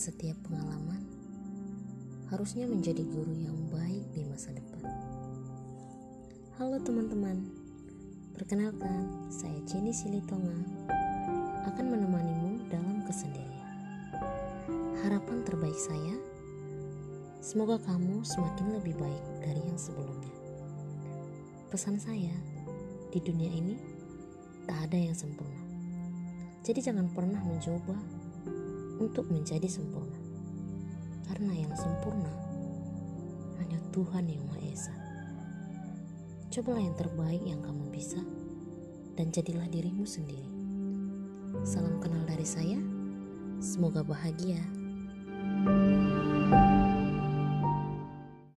setiap pengalaman harusnya menjadi guru yang baik di masa depan. Halo teman-teman, perkenalkan saya Jenny Silitonga akan menemanimu dalam kesendirian. Harapan terbaik saya, semoga kamu semakin lebih baik dari yang sebelumnya. Pesan saya, di dunia ini tak ada yang sempurna. Jadi jangan pernah mencoba untuk menjadi sempurna. Karena yang sempurna hanya Tuhan yang Maha Esa. Cobalah yang terbaik yang kamu bisa dan jadilah dirimu sendiri. Salam kenal dari saya. Semoga bahagia.